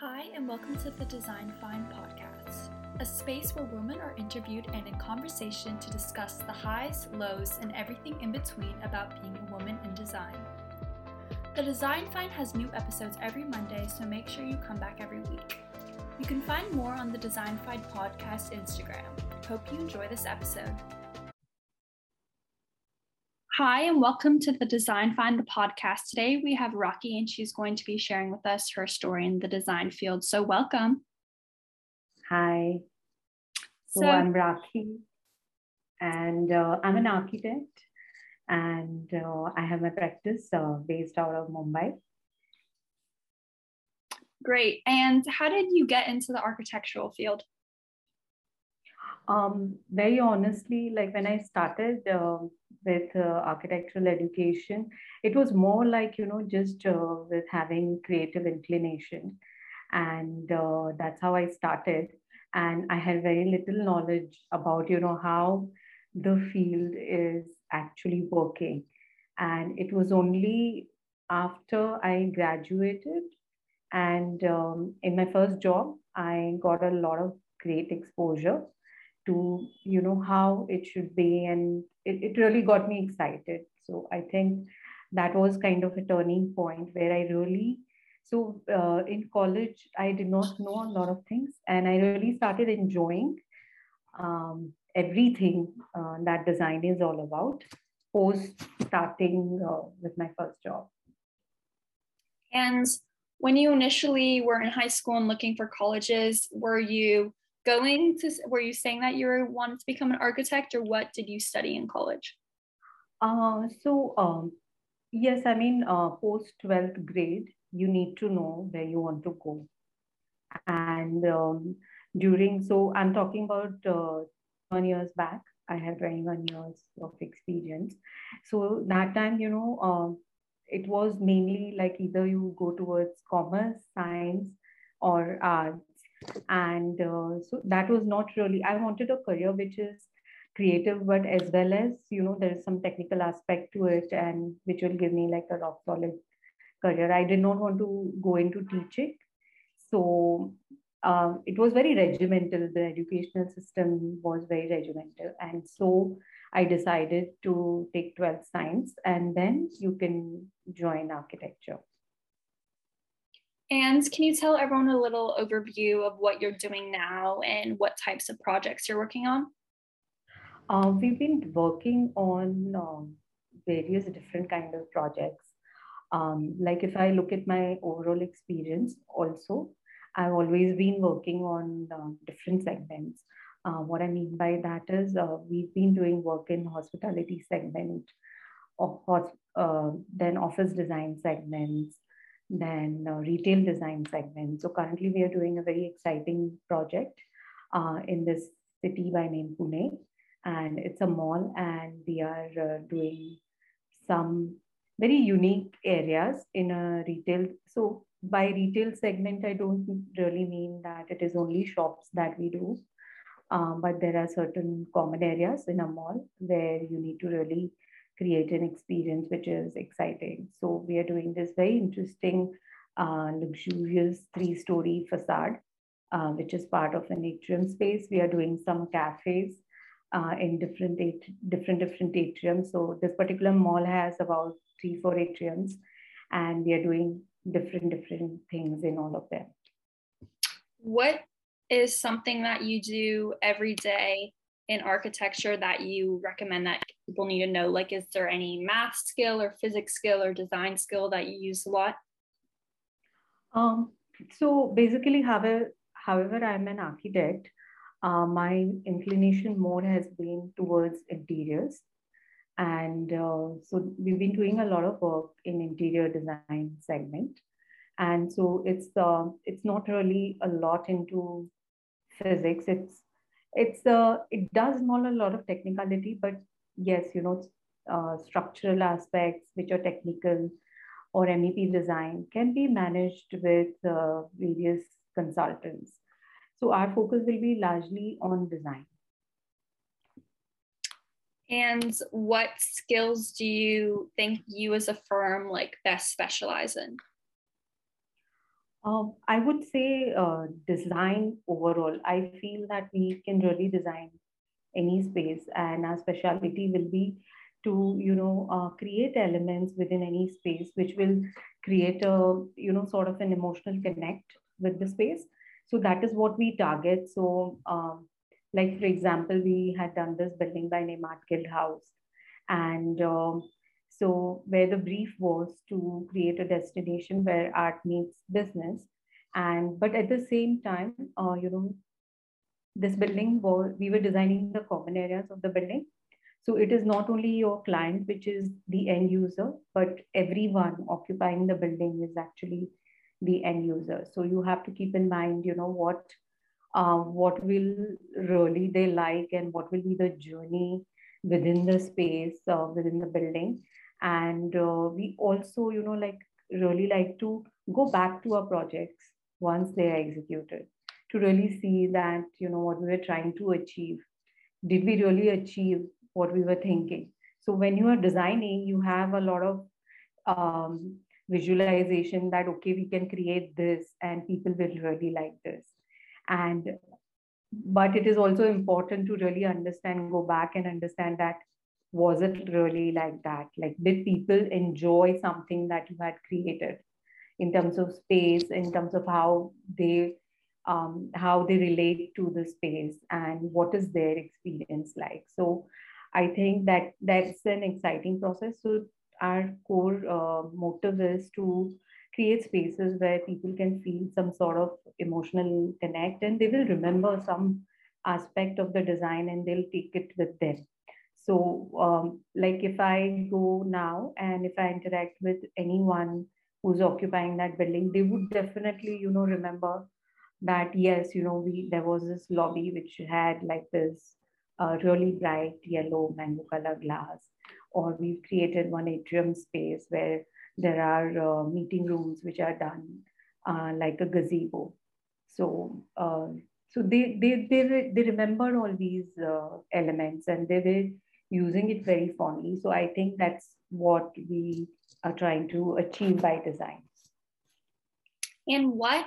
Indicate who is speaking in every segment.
Speaker 1: Hi, and welcome to the Design Find podcast, a space where women are interviewed and in conversation to discuss the highs, lows, and everything in between about being a woman in design. The Design Find has new episodes every Monday, so make sure you come back every week. You can find more on the Design Find podcast Instagram. Hope you enjoy this episode. Hi, and welcome to the Design Find the podcast. Today we have Rakhi, and she's going to be sharing with us her story in the design field. So, welcome.
Speaker 2: Hi. So, so I'm Rakhi, and uh, I'm an architect, and uh, I have my practice uh, based out of Mumbai.
Speaker 1: Great. And how did you get into the architectural field?
Speaker 2: Um, very honestly, like when I started uh, with uh, architectural education, it was more like, you know, just uh, with having creative inclination. And uh, that's how I started. And I had very little knowledge about, you know, how the field is actually working. And it was only after I graduated and um, in my first job, I got a lot of great exposure to you know how it should be and it, it really got me excited. So i think that was kind of a turning point where i really so uh, in college i did not know a lot of things and i really started enjoying um, everything uh, that design is all about post starting uh, with my first job.
Speaker 1: And when you initially were in high school and looking for colleges were you going to were you saying that you wanted to become an architect or what did you study in college?
Speaker 2: Uh, so um, yes i mean uh, post 12th grade you need to know where you want to go. And um, during so i'm talking about uh, one years back i had 21 years of experience. So that time you know um, it was mainly like either you go towards commerce science or arts and uh, so that was not really i wanted a career which is creative but as well as you know there is some technical aspect to it and which will give me like a rock solid career. I did not want to go into teaching. So uh, it was very regimental. The educational system was very regimental. And so i decided to take 12th science and then you can join architecture
Speaker 1: and can you tell everyone a little overview of what you're doing now and what types of projects you're working on?
Speaker 2: Uh, we've been working on um, various different kind of projects. Um, like if I look at my overall experience also, I've always been working on uh, different segments. Uh, what I mean by that is uh, we've been doing work in hospitality segment, of, uh, then office design segments, then uh, retail design segment. So currently we are doing a very exciting project uh, in this city by name Pune. And it's a mall and we are uh, doing some very unique areas in a retail. So by retail segment, I don't really mean that it is only shops that we do. Um, but there are certain common areas in a mall where you need to really create an experience which is exciting. So we are doing this very interesting, uh, luxurious three-story facade, uh, which is part of an atrium space. We are doing some cafes uh, in different different different atriums. So this particular mall has about three, four atriums, and we are doing different different things in all of them.
Speaker 1: What is something that you do every day in architecture that you recommend that people need to know? Like, is there any math skill or physics skill or design skill that you use a lot?
Speaker 2: Um, so basically, however, however, I'm an architect. Uh, my inclination more has been towards interiors. And uh, so we've been doing a lot of work in interior design segment. And so it's uh, it's not really a lot into physics. It's it's uh, it does involve a lot of technicality, but yes, you know, uh, structural aspects which are technical or MEP design can be managed with uh, various consultants. So our focus will be largely on design.
Speaker 1: And what skills do you think you as a firm like best specialize in?
Speaker 2: Um, I would say uh, design overall. I feel that we can really design any space, and our specialty will be to you know uh, create elements within any space which will create a you know sort of an emotional connect with the space. So that is what we target. So um, like for example, we had done this building by name Art Guild House, and um, so, where the brief was to create a destination where art meets business, and but at the same time, uh, you know, this building was we were designing the common areas of the building. So it is not only your client, which is the end user, but everyone occupying the building is actually the end user. So you have to keep in mind, you know, what uh, what will really they like and what will be the journey within the space uh, within the building and uh, we also you know like really like to go back to our projects once they are executed to really see that you know what we were trying to achieve. Did we really achieve what we were thinking? So when you are designing you have a lot of um, visualization that okay we can create this and people will really like this. And but it is also important to really understand go back and understand that was it really like that. Like did people enjoy something that you had created in terms of space in terms of how they um, how they relate to the space and what is their experience like? So i think that that's an exciting process. So our core uh, motive is to create spaces where people can feel some sort of emotional connect and they will remember some aspect of the design and they'll take it with them so, um, like if I go now and if I interact with anyone who's occupying that building, they would definitely, you know, remember that yes, you know, we there was this lobby which had like this uh, really bright yellow mango color glass, or we've created one atrium space where there are uh, meeting rooms which are done uh, like a gazebo. So uh, so they they they they remember all these uh, elements and they were using it very fondly. So I think that's what we are trying to achieve by design.
Speaker 1: And what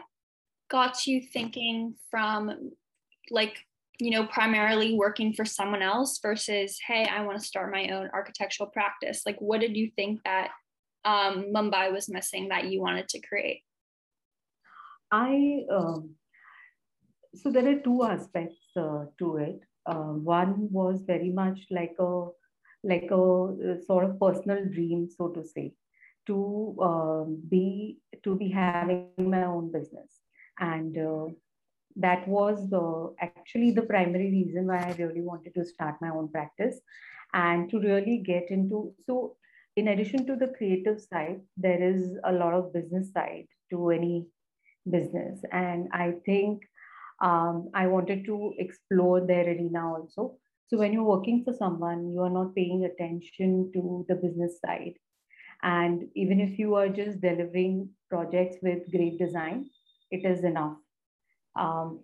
Speaker 1: got you thinking from like, you know, primarily working for someone else versus, hey, I want to start my own architectural practice? Like, what did you think that um, Mumbai was missing that you wanted to create?
Speaker 2: I, um, so there are two aspects uh, to it one was very much like a like a, a sort of personal dream, so to say, to um, be to be having my own business, and uh, that was the actually the primary reason why I really wanted to start my own practice, and to really get into so. In addition to the creative side, there is a lot of business side to any business, and I think um, I wanted to explore their arena also. So when you're working for someone, you are not paying attention to the business side. And even if you are just delivering projects with great design, it is enough. Um,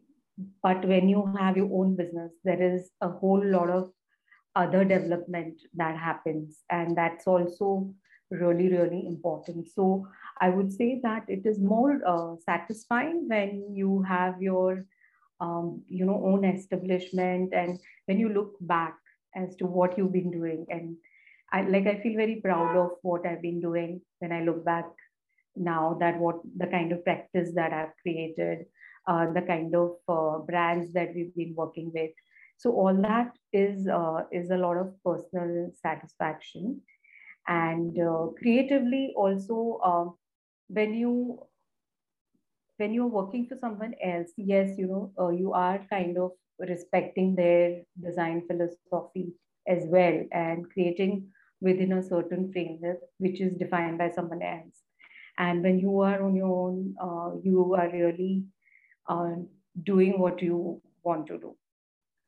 Speaker 2: but when you have your own business, there is a whole lot of other development that happens. And that's also really, really important. So I would say that it is more uh, satisfying when you have your um, you know own establishment and when you look back as to what you've been doing. And i like i feel very proud of what i've been doing when i look back now that what the kind of practice that i've created uh, the kind of uh, brands that we've been working with. So all that is uh, is a lot of personal satisfaction. And uh, creatively also uh, when you when you're working for someone else, yes, you know, uh, you are kind of respecting their design philosophy as well and creating within a certain framework which is defined by someone else. And when you are on your own, uh, you are really uh, doing what you want to do.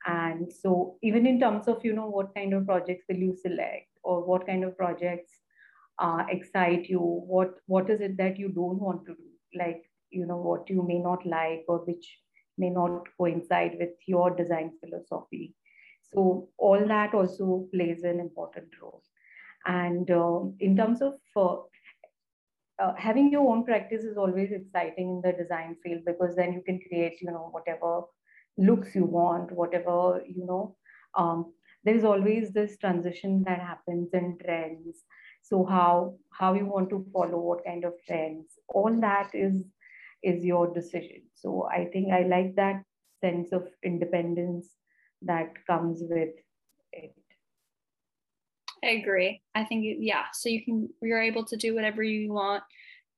Speaker 2: And so, even in terms of you know what kind of projects will you select, or what kind of projects uh, excite you, what what is it that you don't want to do? Like you know what you may not like or which may not coincide with your design philosophy. So all that also plays an important role. And uh, in terms of uh, uh, having your own practice is always exciting in the design field because then you can create you know whatever looks you want whatever you know um, there's always this transition that happens in trends. So how how you want to follow what kind of trends all that is is your decision so i think i like that sense of independence that comes with it
Speaker 1: I agree. I think yeah. So you can you're able to do whatever you want.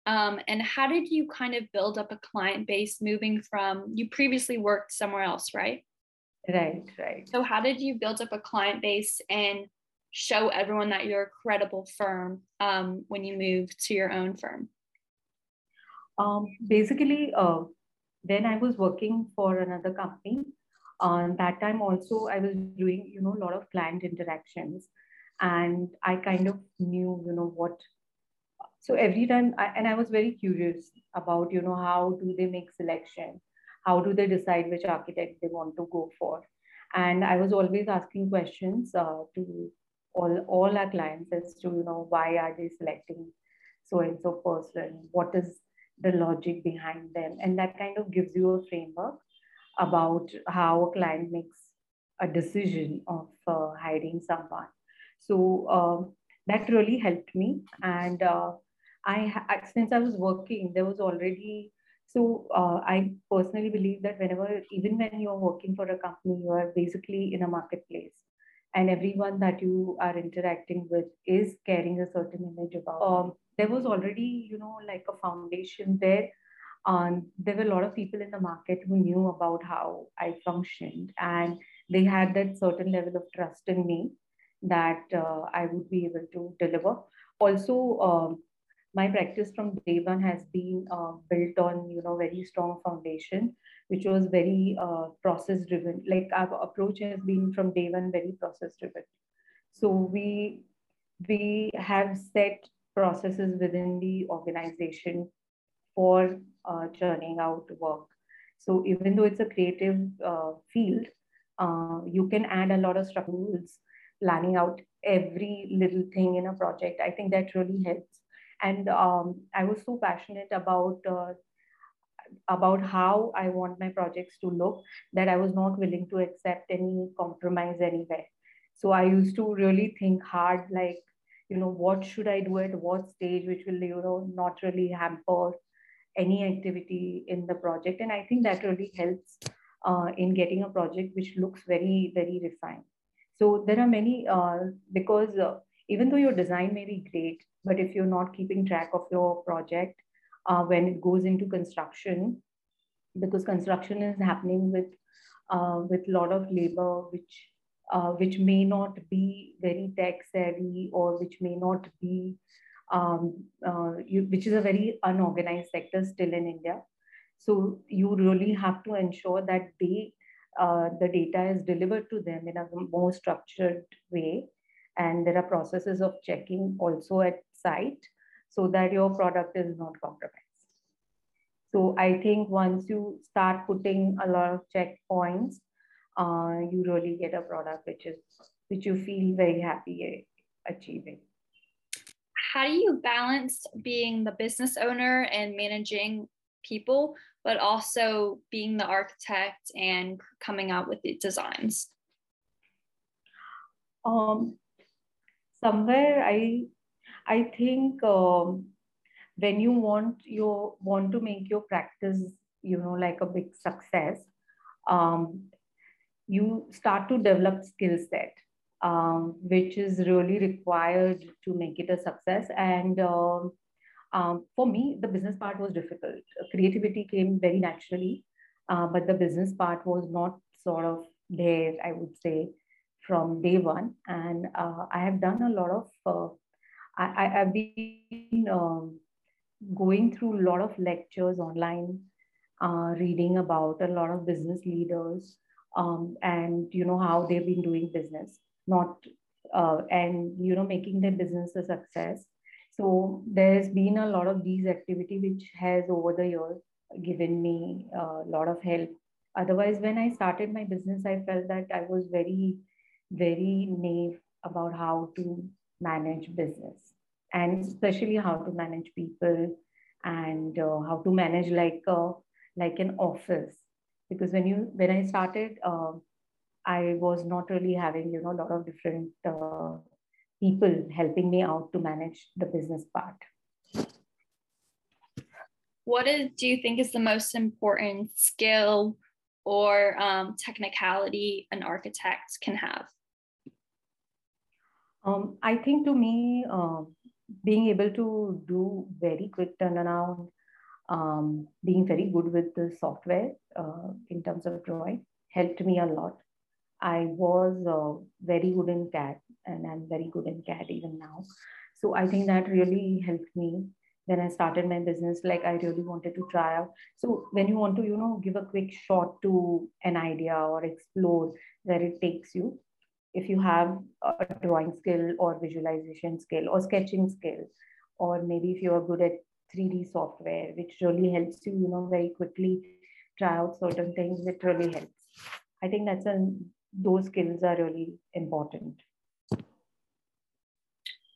Speaker 1: Um, and how did you kind of build up a client base moving from you previously worked somewhere else, right?
Speaker 2: Right, right.
Speaker 1: So how did you build up a client base and show everyone that you're a credible firm um, when you moved to your own firm?
Speaker 2: Um, basically, uh, I was working for another company, uh, that time also I was doing you know a lot of client interactions. And i kind of knew you know what so every time I, and i was very curious about you know how do they make selection? How do they decide which architect they want to go for? And i was always asking questions uh, to all all our clients as to you know why are they selecting so and so person? What is the logic behind them and that kind of gives you a framework about how a client makes a decision of uh, hiring someone so um, that really helped me. And uh, I, since I was working, there was already, so uh, I personally believe that whenever, even when you're working for a company, you are basically in a marketplace. And everyone that you are interacting with is carrying a certain image about. Um, there was already, you know, like a foundation there um, there were a lot of people in the market who knew about how I functioned, and they had that certain level of trust in me that uh, I would be able to deliver. Also, um, my practice from day one has been uh, built on you know very strong foundation, which was very uh, process driven. Like our approach has been from day one very process driven. So we we have set processes within the organization for uh, churning out work. So even though it's a creative uh, field, uh, you can add a lot of rules planning out every little thing in a project. I think that really helps. And um, I was so passionate about uh, about how I want my projects to look that I was not willing to accept any compromise anywhere. So I used to really think hard, like, you know, what should I do at what stage, which will, you know, not really hamper any activity in the project. And I think that really helps uh, in getting a project which looks very, very refined. So there are many, uh, because uh, even though your design may be great, but if you're not keeping track of your project uh, when it goes into construction, because construction is happening with uh, with a lot of labor, which uh, which may not be very tech savvy or which may not be, um, uh, you, which is a very unorganized sector still in India. So you really have to ensure that they uh, the data is delivered to them in a more structured way. And there are processes of checking also at site so that your product is not compromised. So I think once you start putting a lot of checkpoints, uh, you really get a product which is which you feel very happy achieving.
Speaker 1: How do you balance being the business owner and managing people, but also being the architect and coming out with the designs?
Speaker 2: Um, somewhere I, I think um, when you want you want to make your practice, you know, like a big success, um, you start to develop skill set, um, which is really required to make it a success. And um, um, for me, the business part was difficult. Creativity came very naturally, uh, but the business part was not sort of there, I would say, from day one. And uh, I have done a lot of, uh, I, have been um, going through a lot of lectures online, uh, reading about a lot of business leaders um, and, you know, how they've been doing business, not, uh, and, you know, making their business a success so there's been a lot of these activity which has over the years given me a lot of help. Otherwise, when I started my business, I felt that I was very, very naive about how to manage business. and especially how to manage people and uh, how to manage like a, like an office because when you when i started uh, i was not really having you know a lot of different uh, people helping me out to manage the business part
Speaker 1: what is, do you think is the most important skill or um, technicality an architect can have?
Speaker 2: Um, I think to me, uh, being able to do very quick turnaround, um, being very good with the software uh, in terms of drawing helped me a lot. I was uh, very good in CAD and I'm very good in CAD even now. So I think that really helped me When i started my business like i really wanted to try out so when you want to you know give a quick shot to an idea or explore where it takes you if you have a drawing skill or visualization skill or sketching skill or maybe if you're good at 3d software which really helps you you know very quickly try out certain things it really helps i think that's a those skills are really important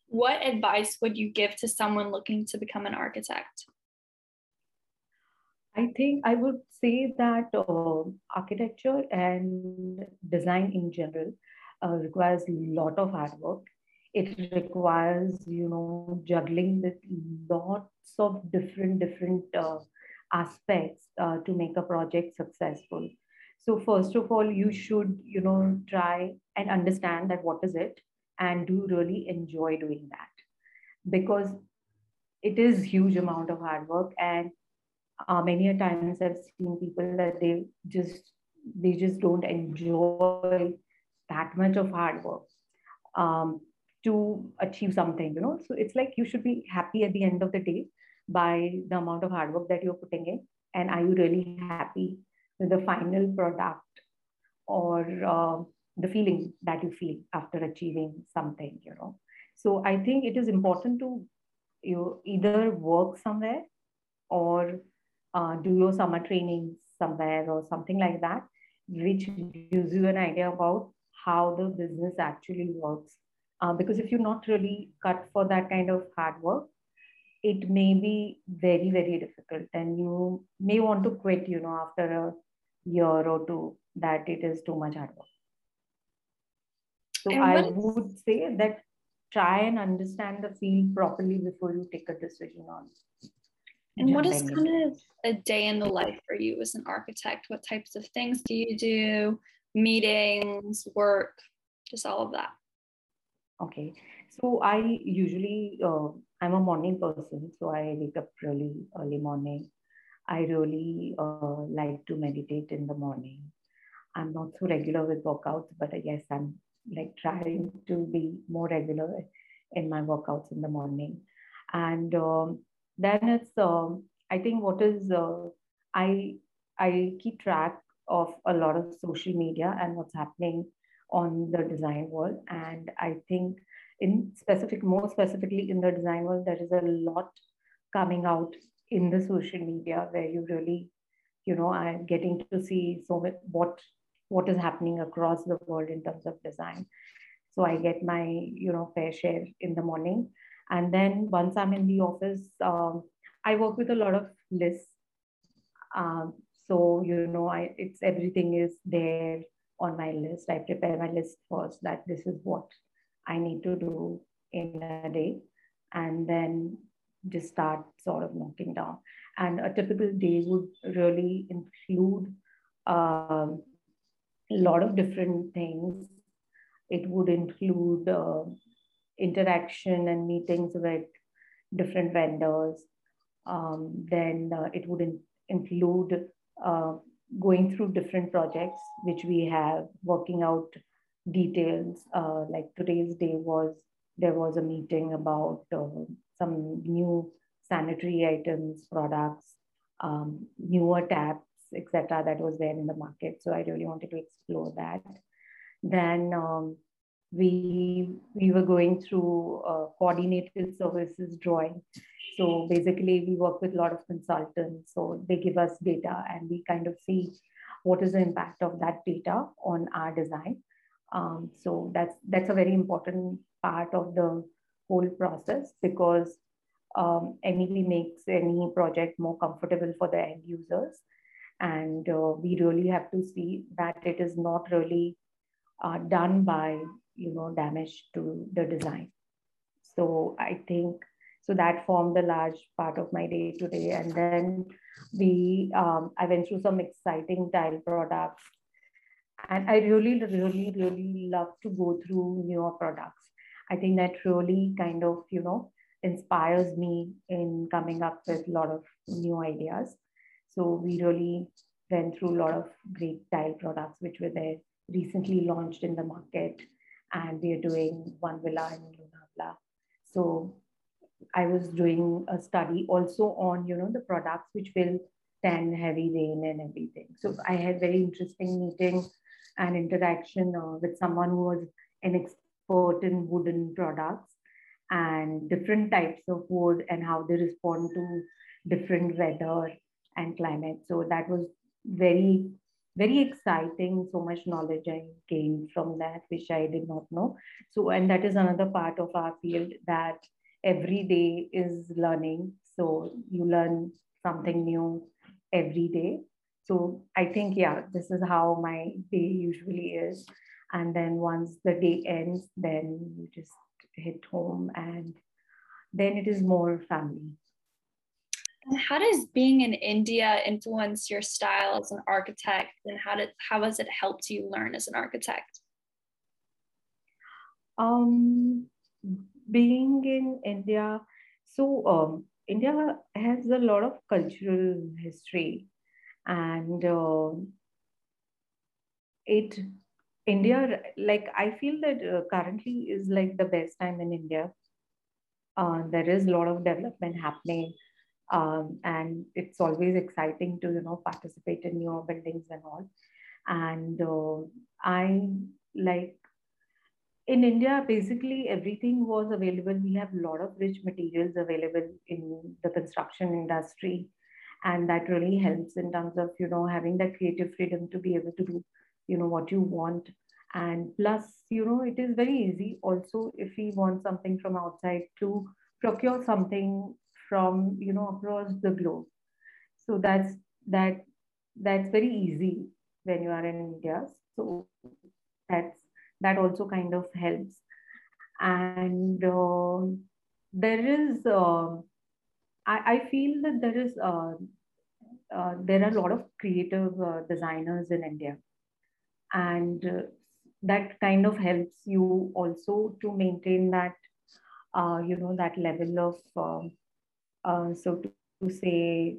Speaker 1: what advice would you give to someone looking to become an architect?
Speaker 2: I think I would say that uh, architecture and design in general uh, requires a lot of hard work. It requires, you know, juggling with lots of different different uh, aspects uh, to make a project successful. So first of all, you should, you know, try and understand that what is it and do really enjoy doing that because it is huge amount of hard work and uh, many a times i've seen people that they just they just don't enjoy that much of hard work um, to achieve something you know? So it's like you should be happy at the end of the day by the amount of hard work that you're putting in. And are you really happy with the final product or uh, the feeling that you feel after achieving something you know? So i think it is important to you either work somewhere or uh, do your summer training somewhere or something like that which gives you an idea about how the business actually works uh, because if you're not really cut for that kind of hard work it may be very very difficult and you may want to quit you know after a year or two that it is too much hard work so I would say that try and understand the field properly before you take a decision on.
Speaker 1: And what is kind of a day in the life for you as an architect? What types of things do you do? Meetings, work, just all of that.
Speaker 2: Okay. So I usually, uh, I'm a morning person. So I wake up really early morning. I really uh, like to meditate in the morning. I'm not so regular with workouts, but yes, I'm like trying to be more regular in my workouts in the morning and um, then it's um, i think what is uh, i i keep track of a lot of social media and what's happening on the design world and i think in specific more specifically in the design world there is a lot coming out in the social media where you really you know i'm getting to see so much what what is happening across the world in terms of design. So I get my, you know, fair share in the morning. And then once I'm in the office, um, I work with a lot of lists. Um, so, you know, I, it's everything is there on my list. I prepare my list first that this is what I need to do in a day. And then just start sort of knocking down. And a typical day would really include um, a lot of different things. It would include uh, interaction and meetings with different vendors. Um, then uh, it would in- include uh, going through different projects which we have, working out details. Uh, like today's day was there was a meeting about uh, some new sanitary items, products, um, newer taps etc., that was there in the market. So I really wanted to explore that. Then um, we we were going through coordinated services drawing. So basically, we work with a lot of consultants. So they give us data, and we kind of see what is the impact of that data on our design. Um, so that's that's a very important part of the whole process because um, MEP makes any project more comfortable for the end users. And uh, we really have to see that it is not really uh, done by, you know, damage to the design. So I think, so that formed a large part of my day today. And then we, um, I went through some exciting tile products. And I really, really, really love to go through newer products. I think that really kind of, you know, inspires me in coming up with a lot of new ideas. So we really went through a lot of great tile products which were there recently launched in the market, and we are doing one villa in Lonavala. So I was doing a study also on you know the products which will stand heavy rain and everything. So I had very interesting meeting and interaction uh, with someone who was an expert in wooden products and different types of wood and how they respond to different weather and climate. So that was very, very exciting. So much knowledge I gained from that, which I did not know. So, and that is another part of our field that every day is learning. So you learn something new every day. So I think, yeah, this is how my day usually is. And then once the day ends, then you just hit home and then it is more family
Speaker 1: how does being in india influence your style as an architect and how did how has it helped you learn as an architect
Speaker 2: um being in india so um, india has a lot of cultural history and uh, it India, like I feel that uh, currently is like the best time in India. Uh, there is a lot of development happening, um, and it's always exciting to you know participate in new buildings and all. And uh, I like in India, basically everything was available. We have a lot of rich materials available in the construction industry, and that really mm-hmm. helps in terms of you know having that creative freedom to be able to do you know what you want. And plus you know it is very easy also if we want something from outside to procure something from you know across the globe. So that's that that's very easy when you are in india. So that's that also kind of helps. And uh, there is uh, I, I feel that there is uh, uh, there are a lot of creative uh, designers in india. And uh, that kind of helps you also to maintain that you know that level of um, so to, to say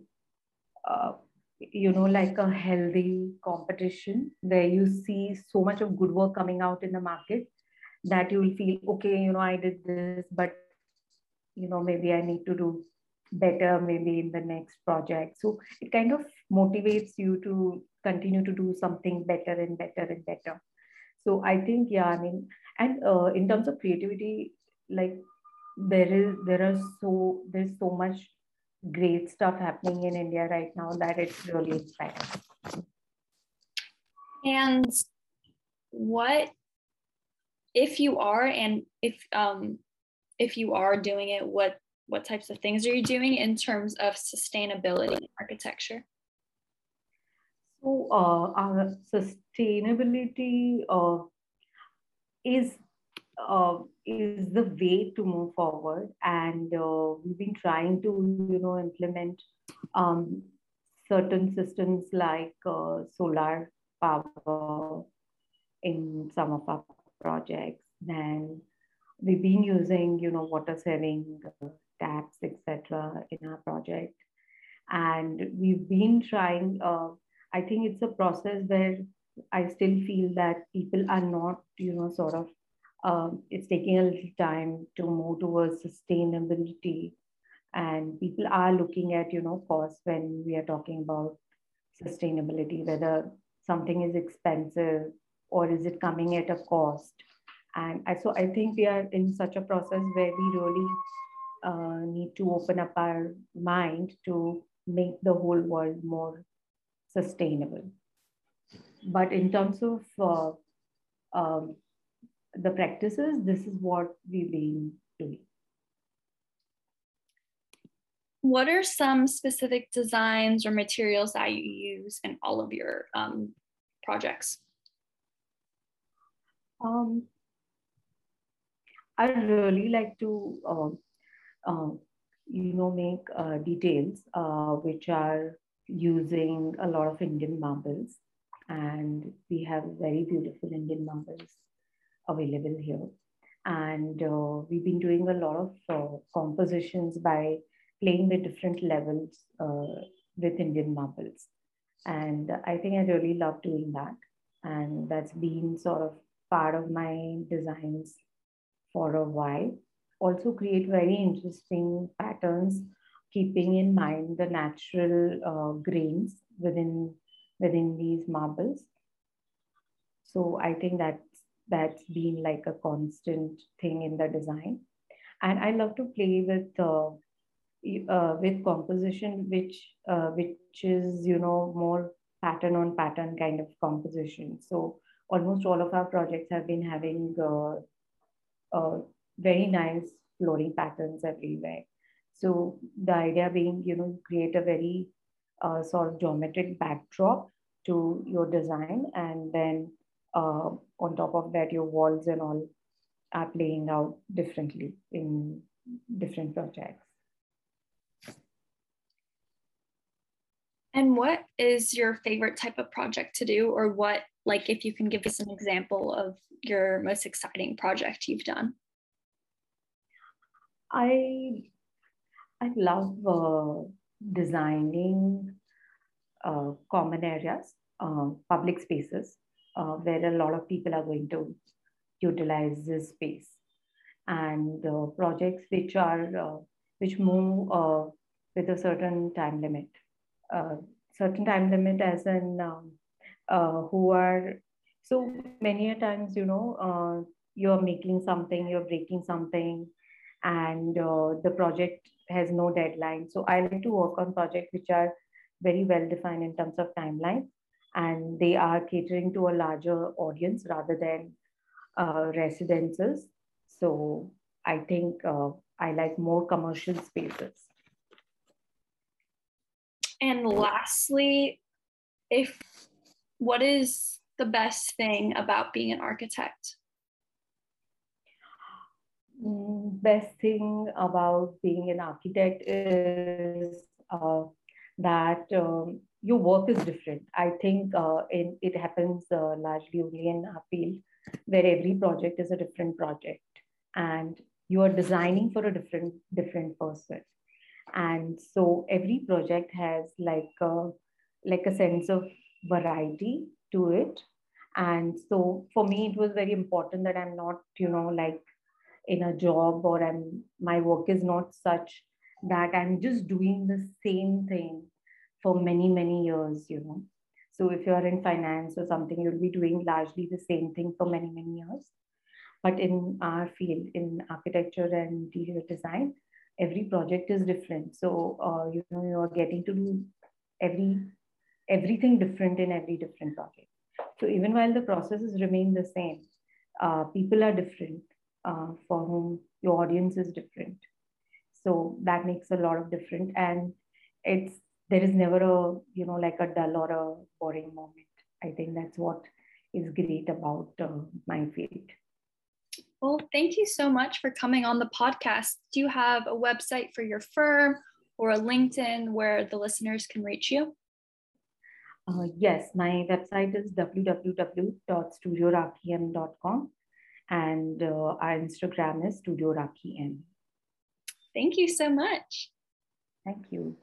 Speaker 2: you know like a healthy competition where you see so much of good work coming out in the market that you will feel okay you know i did this but you know maybe i need to do better maybe in the next project. So it kind of motivates you to continue to do something better and better and better. So i think yeah i mean and uh, in terms of creativity like there is there are so there's so much great stuff happening in india right now that it's really inspiring
Speaker 1: and what if you are and if um if you are doing it what what types of things are you doing in terms of sustainability architecture?
Speaker 2: So, uh, our sustainability uh, is uh, is the way to move forward, and uh, we've been trying to, you know, implement um, certain systems like uh, solar power in some of our projects. Then we've been using, you know, water saving taps, etc., in our project. And we've been trying, uh, I think it's a process where I still feel that people are not, you know, sort of, um, it's taking a little time to move towards sustainability. And people are looking at, you know, cost when we are talking about sustainability, whether something is expensive or is it coming at a cost. And I, so I think we are in such a process where we really uh, need to open up our mind to make the whole world more sustainable. But in terms of uh, um, the practices, this is what we've been doing.
Speaker 1: what are some specific designs or materials that you use in all of your um, projects?
Speaker 2: Um, I really like to, uh, uh, you know, make uh, details uh, which are using a lot of Indian marbles, and we have very beautiful Indian marbles available here. And uh, we've been doing a lot of uh, compositions by playing with different levels with Indian marbles. And I think I really love doing that. And that's been sort of part of my designs for a while. Also create very interesting patterns, keeping in mind the natural uh, grains within, within these marbles. So I think that that's been like a constant thing in the design. And I love to play with uh, uh, with composition, which uh, which is you know more pattern on pattern kind of composition. So almost all of our projects have been having uh, uh, very nice flooring patterns everywhere. So the idea being, you know, create a very uh, sort of geometric backdrop to your design, and then uh, on top of that, your walls and all are playing out differently in different projects.
Speaker 1: And what is your favorite type of project to do, or what, like, if you can give us an example of your most exciting project you've done?
Speaker 2: I I love uh, designing uh, common areas, uh, public spaces, uh, where a lot of people are going to utilize this space, and uh, projects which are uh, which move with a certain time limit uh, certain time limit as in um, uh, who are so many a times you know uh, you're making something you're breaking something and uh, the project has no deadline. So i like to work on projects which are very well defined in terms of timeline and they are catering to a larger audience rather than uh, residences so i think uh, i like more commercial spaces
Speaker 1: and lastly, if what is the best thing about being an architect?
Speaker 2: Mm, best thing about being an architect is uh, that um, your work is different. I think uh, in, it happens uh, largely only in our field where every project is a different project and you are designing for a different different person and so every project has like a, like a sense of variety to it and so for me it was very important that i'm not you know like in a job or i'm my work is not such that i'm just doing the same thing for many many years you know. So if you're in finance or something you'll be doing largely the same thing for many many years. But in our field in architecture and interior design every project is different. So uh, you know you're getting to do every everything different in every different project. So even while the processes remain the same uh, people are different uh, for whom your audience is different. So that makes a lot of difference and it's there is never a you know like a dull or a boring moment i think that's what is great about uh, my field
Speaker 1: well, thank you so much for coming on the podcast. Do you have a website for your firm or a LinkedIn where the listeners can reach you?
Speaker 2: Uh, yes, my website is www.studiorakiem.com and uh, our Instagram is Studio Rakiem.
Speaker 1: Thank you so much.
Speaker 2: Thank you.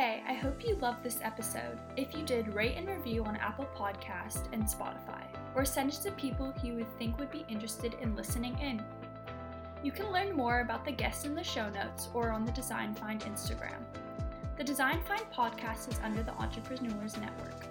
Speaker 1: I hope you loved this episode. If you did, rate and review on Apple Podcast and Spotify, or send it to people you would think would be interested in listening in. You can learn more about the guests in the show notes or on the Design Find Instagram. The Design Find podcast is under the Entrepreneurs Network.